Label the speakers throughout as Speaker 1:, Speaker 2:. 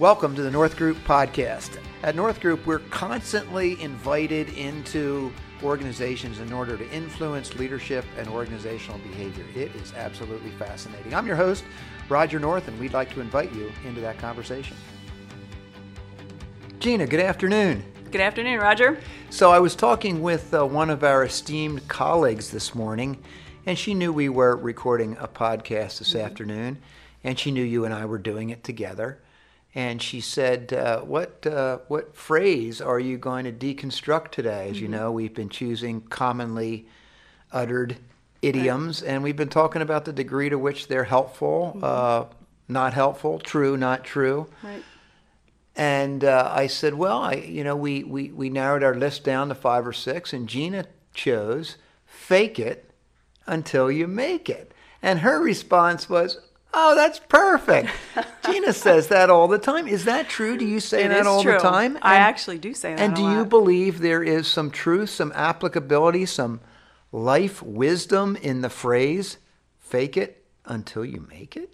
Speaker 1: Welcome to the North Group podcast. At North Group, we're constantly invited into organizations in order to influence leadership and organizational behavior. It is absolutely fascinating. I'm your host, Roger North, and we'd like to invite you into that conversation. Gina, good afternoon.
Speaker 2: Good afternoon, Roger.
Speaker 1: So, I was talking with uh, one of our esteemed colleagues this morning, and she knew we were recording a podcast this mm-hmm. afternoon, and she knew you and I were doing it together and she said, uh, "What uh, what phrase are you going to deconstruct today?" As mm-hmm. you know, we've been choosing commonly uttered idioms, right. and we've been talking about the degree to which they're helpful, mm-hmm. uh, not helpful, true, not true.
Speaker 2: Right.
Speaker 1: And uh, I said, "Well, I, you know, we, we we narrowed our list down to five or six, and Gina chose fake it until you make it." And her response was, Oh, that's perfect. Gina says that all the time. Is that true? Do you say
Speaker 2: it
Speaker 1: that all
Speaker 2: true.
Speaker 1: the time?
Speaker 2: And, I actually do say that.
Speaker 1: And do you believe there is some truth, some applicability, some life wisdom in the phrase "fake it until you make it"?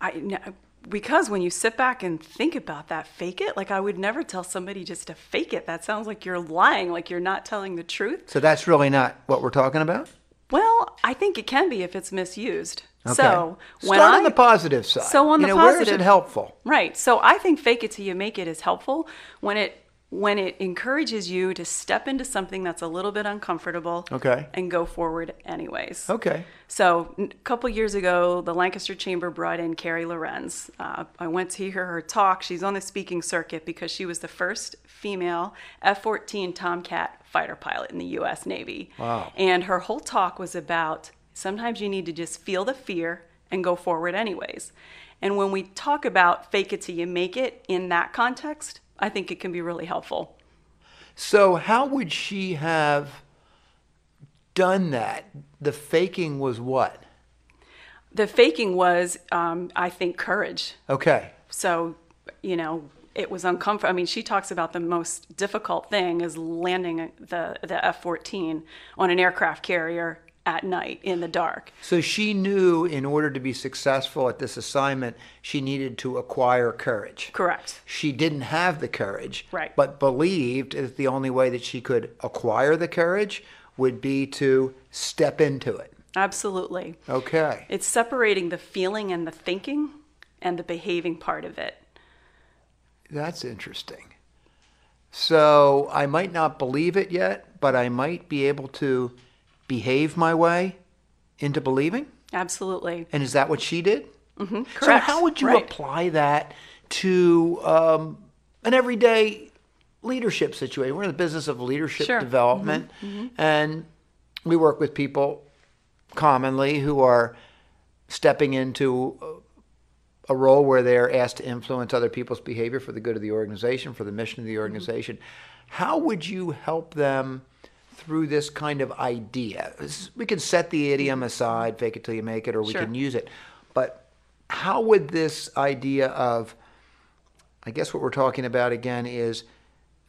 Speaker 2: I because when you sit back and think about that, fake it. Like I would never tell somebody just to fake it. That sounds like you're lying, like you're not telling the truth.
Speaker 1: So that's really not what we're talking about.
Speaker 2: Well, I think it can be if it's misused.
Speaker 1: Okay.
Speaker 2: So
Speaker 1: when Start I, on the positive side.
Speaker 2: So on
Speaker 1: you
Speaker 2: the
Speaker 1: know,
Speaker 2: positive,
Speaker 1: where is it helpful?
Speaker 2: Right. So I think fake it till you make it is helpful when it when it encourages you to step into something that's a little bit uncomfortable
Speaker 1: okay.
Speaker 2: and go forward anyways.
Speaker 1: Okay.
Speaker 2: So a couple years ago, the Lancaster Chamber brought in Carey Lohrenz. Uh, I went to hear her talk. She's on the speaking circuit because she was the first female F-14 Tomcat fighter pilot in the U.S. Navy.
Speaker 1: Wow.
Speaker 2: And her whole talk was about Sometimes you need to just feel the fear and go forward anyways. And when we talk about fake it till you make it in that context, I think it can be really helpful.
Speaker 1: So, how would she have done that? The faking was what?
Speaker 2: The faking was, um, I think, courage.
Speaker 1: Okay.
Speaker 2: So, you know, it was uncomfortable. I mean, she talks about the most difficult thing is landing the the F fourteen on an aircraft carrier at night in the dark.
Speaker 1: So she knew in order to be successful at this assignment, she needed to acquire courage.
Speaker 2: Correct.
Speaker 1: She didn't have the courage,
Speaker 2: right.
Speaker 1: but believed that the only way that she could acquire the courage would be to step into it.
Speaker 2: Absolutely.
Speaker 1: Okay.
Speaker 2: It's separating the feeling and the thinking and the behaving part of it.
Speaker 1: That's interesting. So I might not believe it yet, but I might be able to behave my way into believing?
Speaker 2: Absolutely.
Speaker 1: And is that what she did?
Speaker 2: Mm-hmm. Correct.
Speaker 1: So how would you
Speaker 2: right.
Speaker 1: apply that to um, an everyday leadership situation? We're in the business of leadership
Speaker 2: sure.
Speaker 1: development,
Speaker 2: mm-hmm. Mm-hmm.
Speaker 1: and we work with people commonly who are stepping into a role where they're asked to influence other people's behavior for the good of the organization, for the mission of the mm-hmm. organization. How would you help them? Through this kind of idea. We can set the idiom aside, fake it till you make it, or we
Speaker 2: sure.
Speaker 1: can use it. But how would this idea of, I guess what we're talking about again is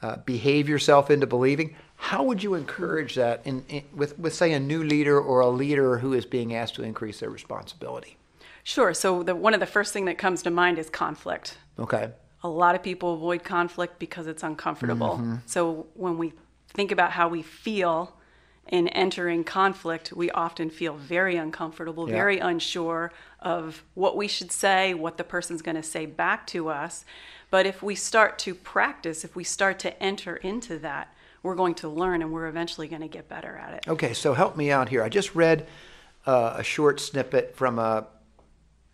Speaker 1: uh, behave yourself into believing. How would you encourage that in, in, with, with, say, a new leader or a leader who is being asked to increase their responsibility?
Speaker 2: Sure. So the, one of the first thing that comes to mind is conflict.
Speaker 1: Okay.
Speaker 2: A lot of people avoid conflict because it's uncomfortable.
Speaker 1: Mm-hmm.
Speaker 2: So when we think about how we feel in entering conflict, we often feel very uncomfortable,
Speaker 1: yeah.
Speaker 2: very unsure of what we should say, what the person's going to say back to us. But if we start to practice, if we start to enter into that, we're going to learn and we're eventually going to get better at it.
Speaker 1: Okay, so help me out here. I just read uh, a short snippet from a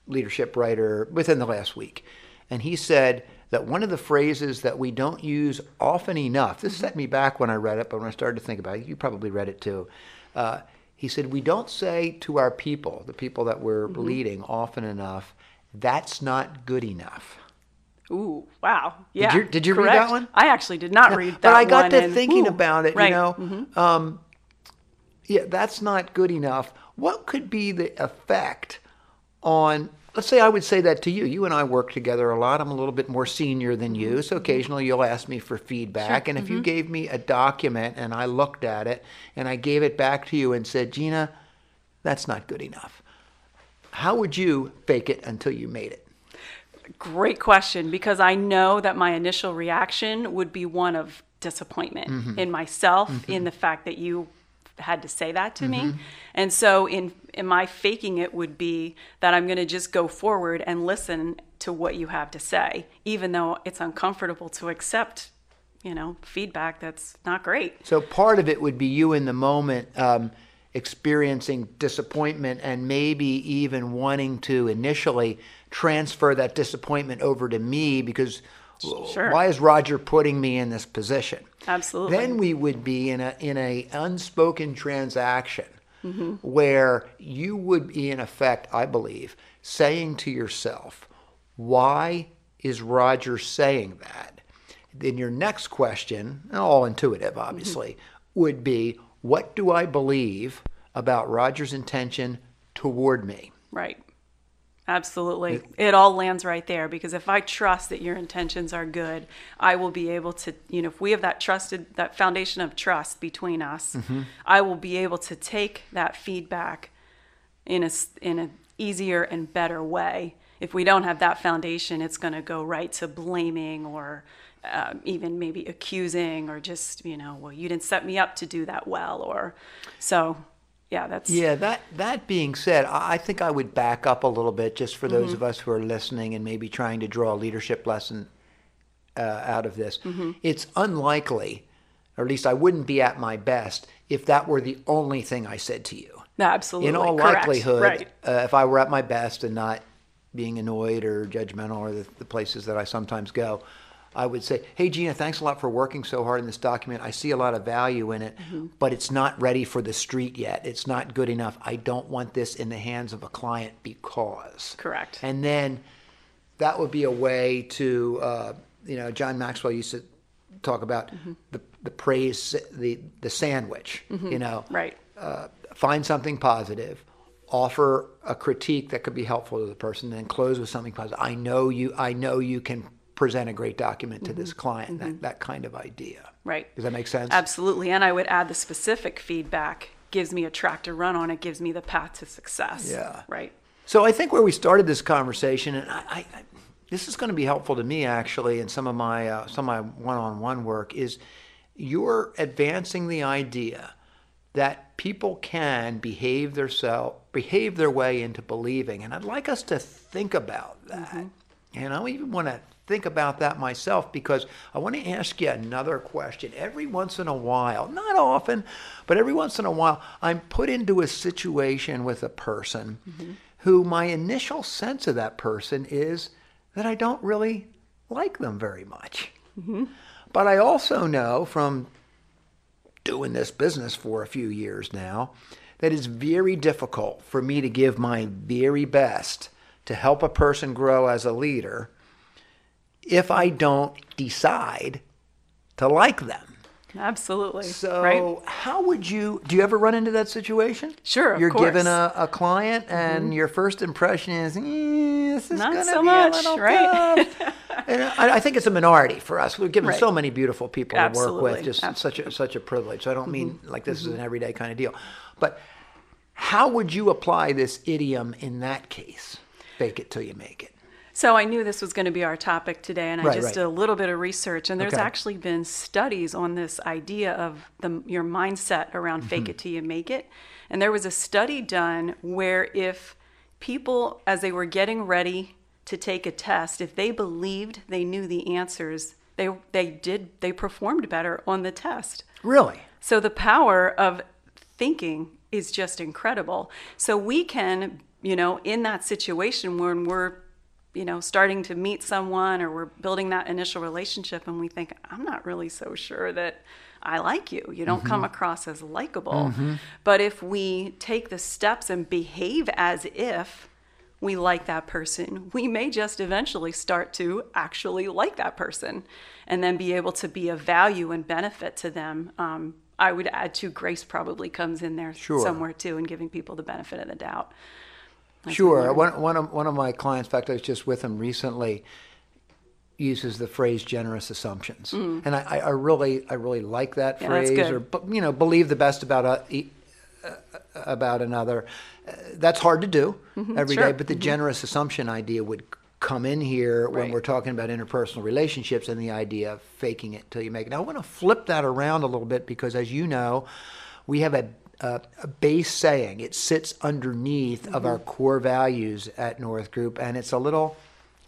Speaker 1: leadership writer within the last week, and he said, that one of the phrases that we don't use often enough, this set me back when I read it, but when I started to think about it, you probably read it too. Uh, he said, We don't say to our people, the people that we're mm-hmm. leading, often enough, that's not good enough.
Speaker 2: Ooh, wow. Yeah.
Speaker 1: Did you, did you
Speaker 2: read
Speaker 1: that one?
Speaker 2: I actually did not read that
Speaker 1: But I got to
Speaker 2: and,
Speaker 1: thinking
Speaker 2: ooh,
Speaker 1: about it,
Speaker 2: right.
Speaker 1: you know.
Speaker 2: Mm-hmm.
Speaker 1: Um, yeah, that's not good enough. What could be the effect on let's say I would say that to you. You and I work together a lot. I'm a little bit more senior than you, so occasionally you'll ask me for feedback.
Speaker 2: Sure.
Speaker 1: And if
Speaker 2: mm-hmm.
Speaker 1: you gave me a document and I looked at it and I gave it back to you and said, Gina, that's not good enough. How would you fake it until you made it?
Speaker 2: Great question because I know that my initial reaction would be one of disappointment
Speaker 1: Mm-hmm.
Speaker 2: in myself, in the fact that you had to say that to
Speaker 1: Mm-hmm.
Speaker 2: me. And so in in my faking it would be that I'm going to just go forward and listen to what you have to say, even though it's uncomfortable to accept, you know, feedback that's not great.
Speaker 1: So part of it would be you in the moment um, experiencing disappointment and maybe even wanting to initially transfer that disappointment over to me because
Speaker 2: Sure.
Speaker 1: why is Roger putting me in this position?
Speaker 2: Absolutely.
Speaker 1: Then we would be in a in a unspoken transaction Mm-hmm. where you would be in effect, I believe, saying to yourself, why is Roger saying that? Then your next question, all intuitive obviously, mm-hmm. would be what do I believe about Roger's intention toward me?
Speaker 2: Right. Absolutely. It all lands right there because if I trust that your intentions are good, I will be able to, you know, if we have that trusted, that foundation of trust between us, I will be able to take that feedback in a, in a easier and better way. If we don't have that foundation, it's going to go right to blaming or uh, even maybe accusing or just, you know, well, you didn't set me up to do that well. Or so, yeah, that's,
Speaker 1: Yeah, that that being said, I think I would back up a little bit just for those of us who are listening and maybe trying to draw a leadership lesson uh, out of this. It's unlikely, or at least I wouldn't be at my best if that were the only thing I said to you.
Speaker 2: absolutely.
Speaker 1: In all
Speaker 2: correct.
Speaker 1: likelihood,
Speaker 2: Right.
Speaker 1: uh, if I were at my best and not being annoyed or judgmental or the, the places that I sometimes go, I would say, "Hey Gina, thanks a lot for working so hard in this document. I see a lot of value in it,
Speaker 2: Mm-hmm.
Speaker 1: but it's not ready for the street yet. It's not good enough. I don't want this in the hands of a client because."
Speaker 2: Correct.
Speaker 1: And then that would be a way to, uh, you know, John Maxwell used to talk about
Speaker 2: Mm-hmm.
Speaker 1: the the praise, the the sandwich. You know,
Speaker 2: Right.
Speaker 1: uh, find something positive, offer a critique that could be helpful to the person, then close with something positive. I know you. I know you can present a great document to this client. That that kind of idea.
Speaker 2: Mm-hmm. Right.
Speaker 1: Does that make sense?
Speaker 2: Absolutely. And I would add the specific feedback gives me a track to run on. It gives me the path to success.
Speaker 1: Yeah.
Speaker 2: Right.
Speaker 1: So I think where we started this conversation, and I, I, this is going to be helpful to me actually in some of my uh, some of my one-on-one work is you're advancing the idea that people can behave their self, behave their way into believing, and I'd like us to think about that. And I even want to think about that myself because I want to ask you another question. Every once in a while, not often, but every once in a while, I'm put into a situation with a person mm-hmm. who my initial sense of that person is that I don't really like them very much. Mm-hmm. But I also know from doing this business for a few years now that it's very difficult for me to give my very best to help a person grow as a leader if I don't decide to like them.
Speaker 2: Absolutely.
Speaker 1: So,
Speaker 2: right.
Speaker 1: how would you do? You ever run into that situation?
Speaker 2: Sure, of
Speaker 1: You're given
Speaker 2: course. Mm-hmm.
Speaker 1: a, a client, and your first impression is, "Eh, "This is
Speaker 2: Not so
Speaker 1: be
Speaker 2: much,
Speaker 1: a little
Speaker 2: right?
Speaker 1: tough." and I, I think it's a minority for us. We're given
Speaker 2: Right.
Speaker 1: so many beautiful people to work
Speaker 2: Absolutely,
Speaker 1: with. Just such a such a privilege. So I don't mean
Speaker 2: Mm-hmm.
Speaker 1: like this is an everyday kind of deal, but how would you apply this idiom in that case? Fake it till you make it.
Speaker 2: So I knew this was going to be our topic today, and I
Speaker 1: Right,
Speaker 2: just
Speaker 1: right.
Speaker 2: did a little bit of research. And there's
Speaker 1: Okay.
Speaker 2: actually been studies on this idea of the, your mindset around
Speaker 1: Mm-hmm.
Speaker 2: fake it till you make it. And there was a study done where if people, as they were getting ready to take a test, if they believed they knew the answers, they they did they performed better on the test.
Speaker 1: Really?
Speaker 2: So the power of thinking is just incredible. So we can, you know, in that situation when we're, you know, starting to meet someone or we're building that initial relationship and we think, I'm not really so sure that I like you. You don't come across as likable. But if we take the steps and behave as if we like that person, we may just eventually start to actually like that person and then be able to be of value and benefit to them. Um, I would add to grace probably comes in there
Speaker 1: Sure.
Speaker 2: somewhere too and giving people the benefit of the doubt.
Speaker 1: Sure. One, one, of, one of my clients, in fact, I was just with him recently, uses the phrase generous assumptions. And I, I, really I really like that
Speaker 2: Mm. Yeah,
Speaker 1: phrase or you know believe the best about a, e- uh, about another. Uh, that's hard to do every day,
Speaker 2: Mm-hmm. sure.
Speaker 1: but the generous assumption idea would come in here when we're talking about interpersonal relationships and the idea of faking it till you make it. Now, I want to flip that around a little bit because, as you know, we have a, a, a base saying. It sits underneath of our core values at North Group, and it's a little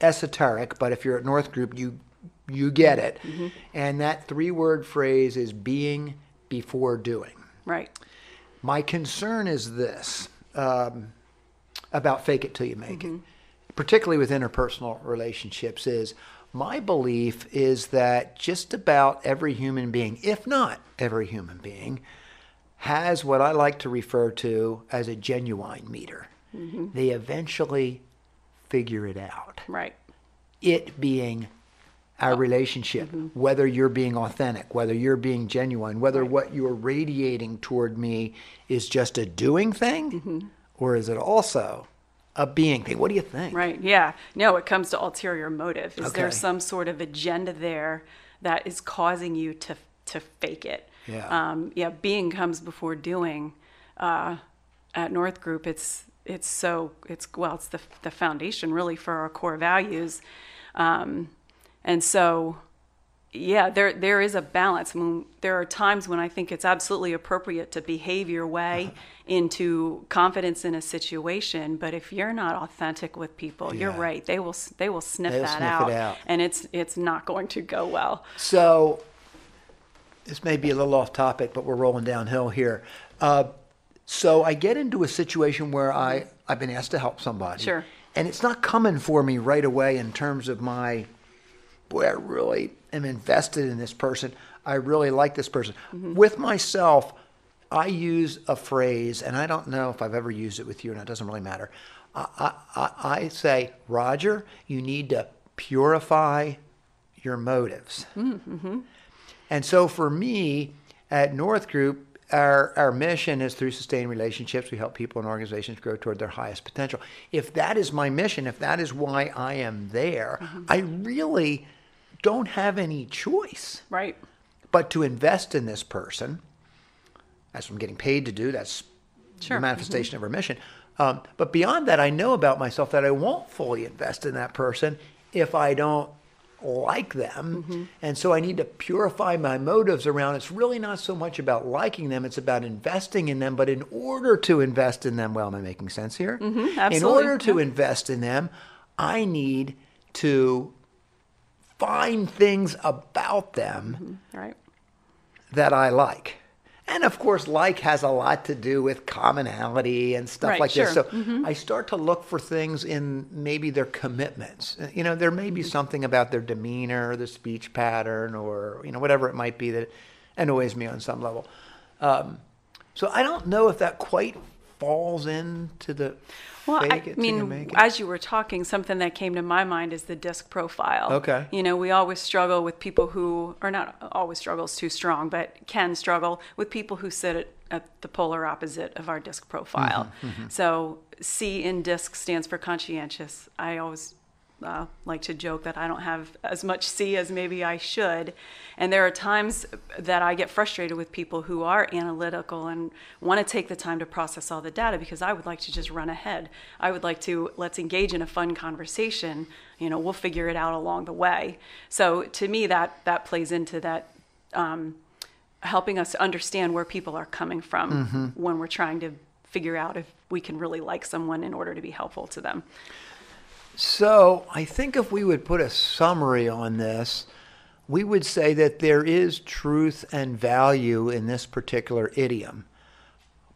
Speaker 1: esoteric. But if you're at North Group, you you get it. And that three-word phrase is being before doing.
Speaker 2: Right.
Speaker 1: My concern is this um, about fake it till you make it, particularly with interpersonal relationships. Is my belief is that just about every human being, if not every human being, has what I like to refer to as a genuine meter. Mm-hmm. They eventually figure it out
Speaker 2: Right.
Speaker 1: it being our oh. relationship, mm-hmm. whether you're being authentic, whether you're being genuine, whether what you're radiating toward me is just a doing thing mm-hmm. or is it also a being thing? What do you think?
Speaker 2: Right. Yeah. No, it comes to ulterior motive. Is there some sort of agenda there that is causing you to to fake it?
Speaker 1: Yeah.
Speaker 2: Um, yeah. Being comes before doing. Uh, at North Group, it's it's so it's well, it's the the foundation really for our core values, um, and so yeah, there there is a balance. I mean, there are times when I think it's absolutely appropriate to behave your way into confidence in a situation. But if you're not authentic with people, you're right. They will they will sniff
Speaker 1: They'll
Speaker 2: that
Speaker 1: sniff it
Speaker 2: out,
Speaker 1: out.
Speaker 2: and it's it's not going to go well.
Speaker 1: So, this may be a little off topic, but we're rolling downhill here. Uh, so, I get into a situation where I, I've been asked to help somebody.
Speaker 2: Sure.
Speaker 1: And it's not coming for me right away in terms of my, boy, I really am invested in this person. I really like this person. Mm-hmm. With myself, I use a phrase, and I don't know if I've ever used it with you, and it doesn't really matter. I, I, I I say, Roger, you need to purify your motives. Mm-hmm. Mm-hmm. And so for me at North Group, our, our mission is through sustained relationships, we help people and organizations grow toward their highest potential. If that is my mission, if that is why I am there, I really don't have any choice
Speaker 2: Right.
Speaker 1: but to invest in this person. That's what I'm getting paid to do. That's
Speaker 2: Sure.
Speaker 1: the manifestation of our mission. Um, but beyond that, I know about myself that I won't fully invest in that person if I don't like them. Mm-hmm. And so I need to purify my motives around it's really not so much about liking them, it's about investing in them. But in order to invest in them, well, am I making sense here? Mm-hmm, in
Speaker 2: absolutely.
Speaker 1: order to invest in them, I need to find things about them mm-hmm,
Speaker 2: Right.
Speaker 1: that I like. And of course, like has a lot to do with commonality and stuff
Speaker 2: Right,
Speaker 1: like this.
Speaker 2: sure. Mm-hmm.
Speaker 1: So I start to look for things in maybe their commitments. Uh, You know, there may be
Speaker 2: Mm-hmm.
Speaker 1: something about their demeanor, their speech pattern, or, you know, whatever it might be that annoys me on some level. Um, so I don't know if that quite falls into the
Speaker 2: Well, I
Speaker 1: fake it till you
Speaker 2: mean, as you were talking, something that came to my mind is the DISC profile.
Speaker 1: Okay.
Speaker 2: You know, we always struggle with people who, are not always struggles too strong, but can struggle with people who sit at, at the polar opposite of our DISC profile.
Speaker 1: Mm-hmm,
Speaker 2: So C in DISC stands for conscientious. I always uh, like to joke that I don't have as much C as maybe I should. And there are times that I get frustrated with people who are analytical and want to take the time to process all the data because I would like to just run ahead. I would like to let's engage in a fun conversation. You know, we'll figure it out along the way. So to me, that that plays into that. Um, helping us understand where people are coming from when we're trying to figure out if we can really like someone in order to be helpful to them.
Speaker 1: So I think if we would put a summary on this, we would say that there is truth and value in this particular idiom,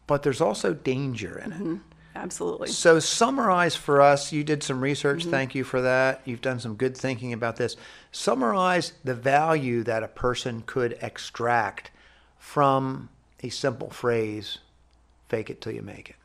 Speaker 1: but there's also danger in it. Mm-hmm.
Speaker 2: Absolutely.
Speaker 1: So summarize for us. You did some research. Mm-hmm. Thank you for that. You've done some good thinking about this. Summarize the value that a person could extract from a simple phrase, fake it till you make it.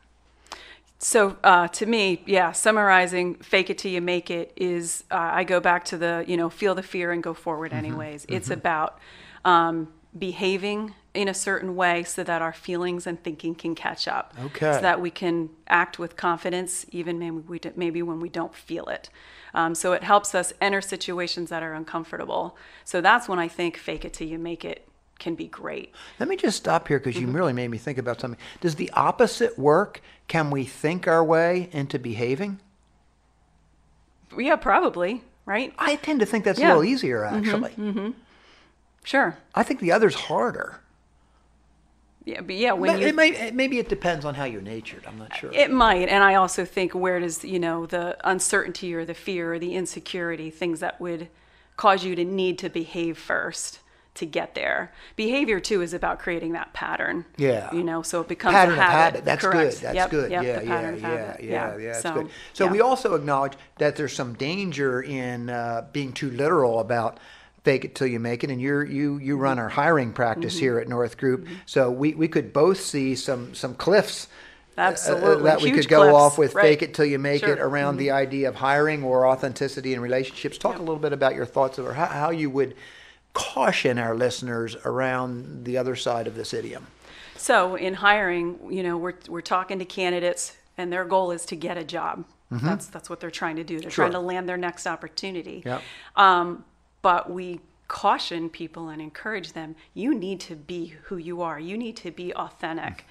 Speaker 2: So uh, to me, yeah, summarizing "fake it till you make it" is uh, I go back to the you know feel the fear and go forward
Speaker 1: Mm-hmm.
Speaker 2: anyways. It's about um, behaving in a certain way so that our feelings and thinking can catch up.
Speaker 1: Okay.
Speaker 2: So that we can act with confidence even maybe we d- maybe when we don't feel it. Um, so it helps us enter situations that are uncomfortable. So that's when I think "fake it till you make it" can be great.
Speaker 1: Let me just stop here because you really made me think about something. Does the opposite work? Can we think our way into behaving?
Speaker 2: Yeah, probably, right?
Speaker 1: I tend to think that's
Speaker 2: Yeah. Mm-hmm.
Speaker 1: a little easier, actually.
Speaker 2: Sure.
Speaker 1: I think the other's harder.
Speaker 2: Yeah, but yeah, when
Speaker 1: But
Speaker 2: you
Speaker 1: it may, maybe it depends on how you're natured. I'm not sure.
Speaker 2: It might, and I also think where does you know the uncertainty or the fear or the insecurity, things that would cause you to need to behave first to get there. Behavior too is about creating that pattern.
Speaker 1: Yeah.
Speaker 2: you know, so it becomes
Speaker 1: pattern
Speaker 2: a habit.
Speaker 1: of habit. That's
Speaker 2: Correct.
Speaker 1: good. That's
Speaker 2: Yep,
Speaker 1: good.
Speaker 2: yep,
Speaker 1: yeah, yeah, yeah,
Speaker 2: habit.
Speaker 1: yeah, yeah, That's
Speaker 2: so,
Speaker 1: good. So
Speaker 2: yeah.
Speaker 1: we also acknowledge that there's some danger in uh, being too literal about fake it till you make it. And you're you you run our hiring practice
Speaker 2: Mm-hmm.
Speaker 1: here at North Group, so we we could both see some some cliffs. uh, uh,
Speaker 2: Absolutely.
Speaker 1: that we could go
Speaker 2: cliffs.
Speaker 1: off with
Speaker 2: Right.
Speaker 1: fake it till you make it
Speaker 2: Sure. Mm-hmm.
Speaker 1: around the idea of hiring or authenticity in relationships. Talk a little bit about your thoughts or how, how you would caution our listeners around the other side of this idiom.
Speaker 2: So in hiring, you know, we're we're talking to candidates, and their goal is to get a job. That's that's what they're trying to do. They're
Speaker 1: Mm-hmm. Sure.
Speaker 2: trying to land their next opportunity.
Speaker 1: Yep.
Speaker 2: Um, but we caution people and encourage them. You need to be who you are. You need to be authentic,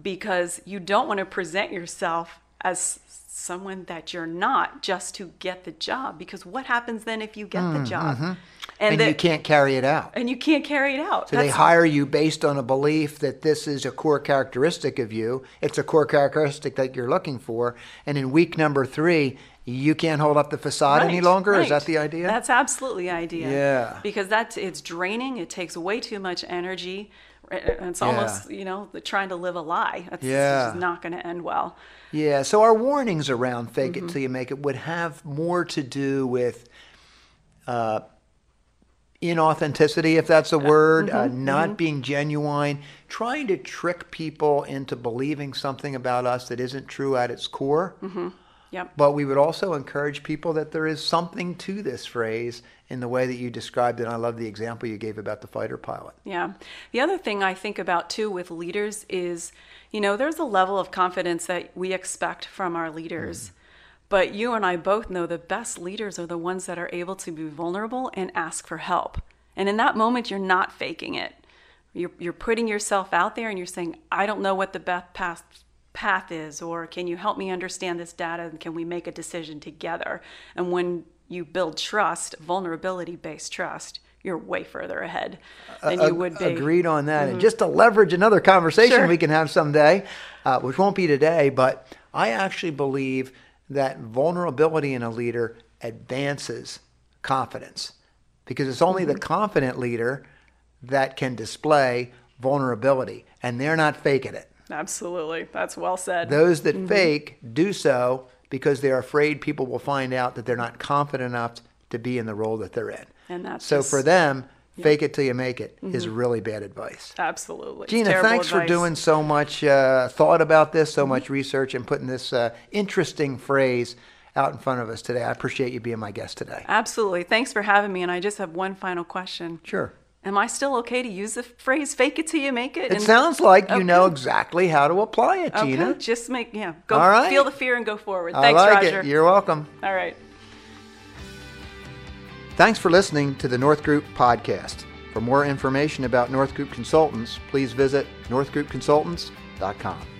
Speaker 2: because you don't want to present yourself as someone that you're not just to get the job. Because what happens then if you get the job?
Speaker 1: Mm, And,
Speaker 2: that-
Speaker 1: you can't carry it out.
Speaker 2: and you can't carry it out.
Speaker 1: So they hire you based on a belief that this is a core characteristic of you. It's a core characteristic that you're looking for. And in week number three, you can't hold up the facade any
Speaker 2: Right,
Speaker 1: longer. Is that the idea?
Speaker 2: That's absolutely the idea.
Speaker 1: Yeah.
Speaker 2: Because that's it's draining. It takes way too much energy. and It's almost you know trying to live a lie. That's
Speaker 1: Yeah.
Speaker 2: just not going to end well.
Speaker 1: yeah. So our warnings around fake
Speaker 2: Mm-hmm.
Speaker 1: it till you make it would have more to do with uh, inauthenticity, if that's a word, uh,
Speaker 2: Mm-hmm,
Speaker 1: not being genuine, trying to trick people into believing something about us that isn't true at its core.
Speaker 2: Yep.
Speaker 1: But we would also encourage people that there is something to this phrase in the way that you described it. I love the example you gave about the fighter pilot.
Speaker 2: Yeah. The other thing I think about too with leaders is, you know, there's a level of confidence that we expect from our leaders. But you and I both know the best leaders are the ones that are able to be vulnerable and ask for help. And in that moment, you're not faking it. You're, you're putting yourself out there and you're saying, I don't know what the best path, path is, or can you help me understand this data and can we make a decision together? And when you build trust, vulnerability based trust, you're way further ahead than you would be.
Speaker 1: Agreed on that. And just to leverage another conversation
Speaker 2: Mm-hmm. Sure.
Speaker 1: we can have someday, uh, which won't be today, but I actually believe that vulnerability in a leader advances confidence because it's only
Speaker 2: Mm-hmm.
Speaker 1: the confident leader that can display vulnerability, and they're not faking it.
Speaker 2: Absolutely. That's well said.
Speaker 1: Those that
Speaker 2: Mm-hmm.
Speaker 1: fake do so because they're afraid people will find out that they're not confident enough to be in the role that they're in.
Speaker 2: And that's
Speaker 1: so
Speaker 2: just-
Speaker 1: for them, fake it till you make it is really bad advice.
Speaker 2: Absolutely.
Speaker 1: Gina, thanks for
Speaker 2: advice. Mm-hmm.
Speaker 1: doing so much uh, thought about this, so much research, and putting this uh, interesting phrase out in front of us today. I appreciate you being my guest today.
Speaker 2: Absolutely. Thanks for having me. And I just have one final question.
Speaker 1: Sure.
Speaker 2: Am I still okay to use the phrase "fake it till you make it"?
Speaker 1: It
Speaker 2: And-
Speaker 1: sounds like you know exactly how to apply it,
Speaker 2: Okay,
Speaker 1: Gina.
Speaker 2: just make yeah. Go
Speaker 1: All right.
Speaker 2: feel the fear and go forward.
Speaker 1: I
Speaker 2: Thanks,
Speaker 1: like
Speaker 2: Roger.
Speaker 1: it. You're welcome.
Speaker 2: All right.
Speaker 1: Thanks for listening to the North Group podcast. For more information about North Group Consultants, please visit northgroupconsultants.com.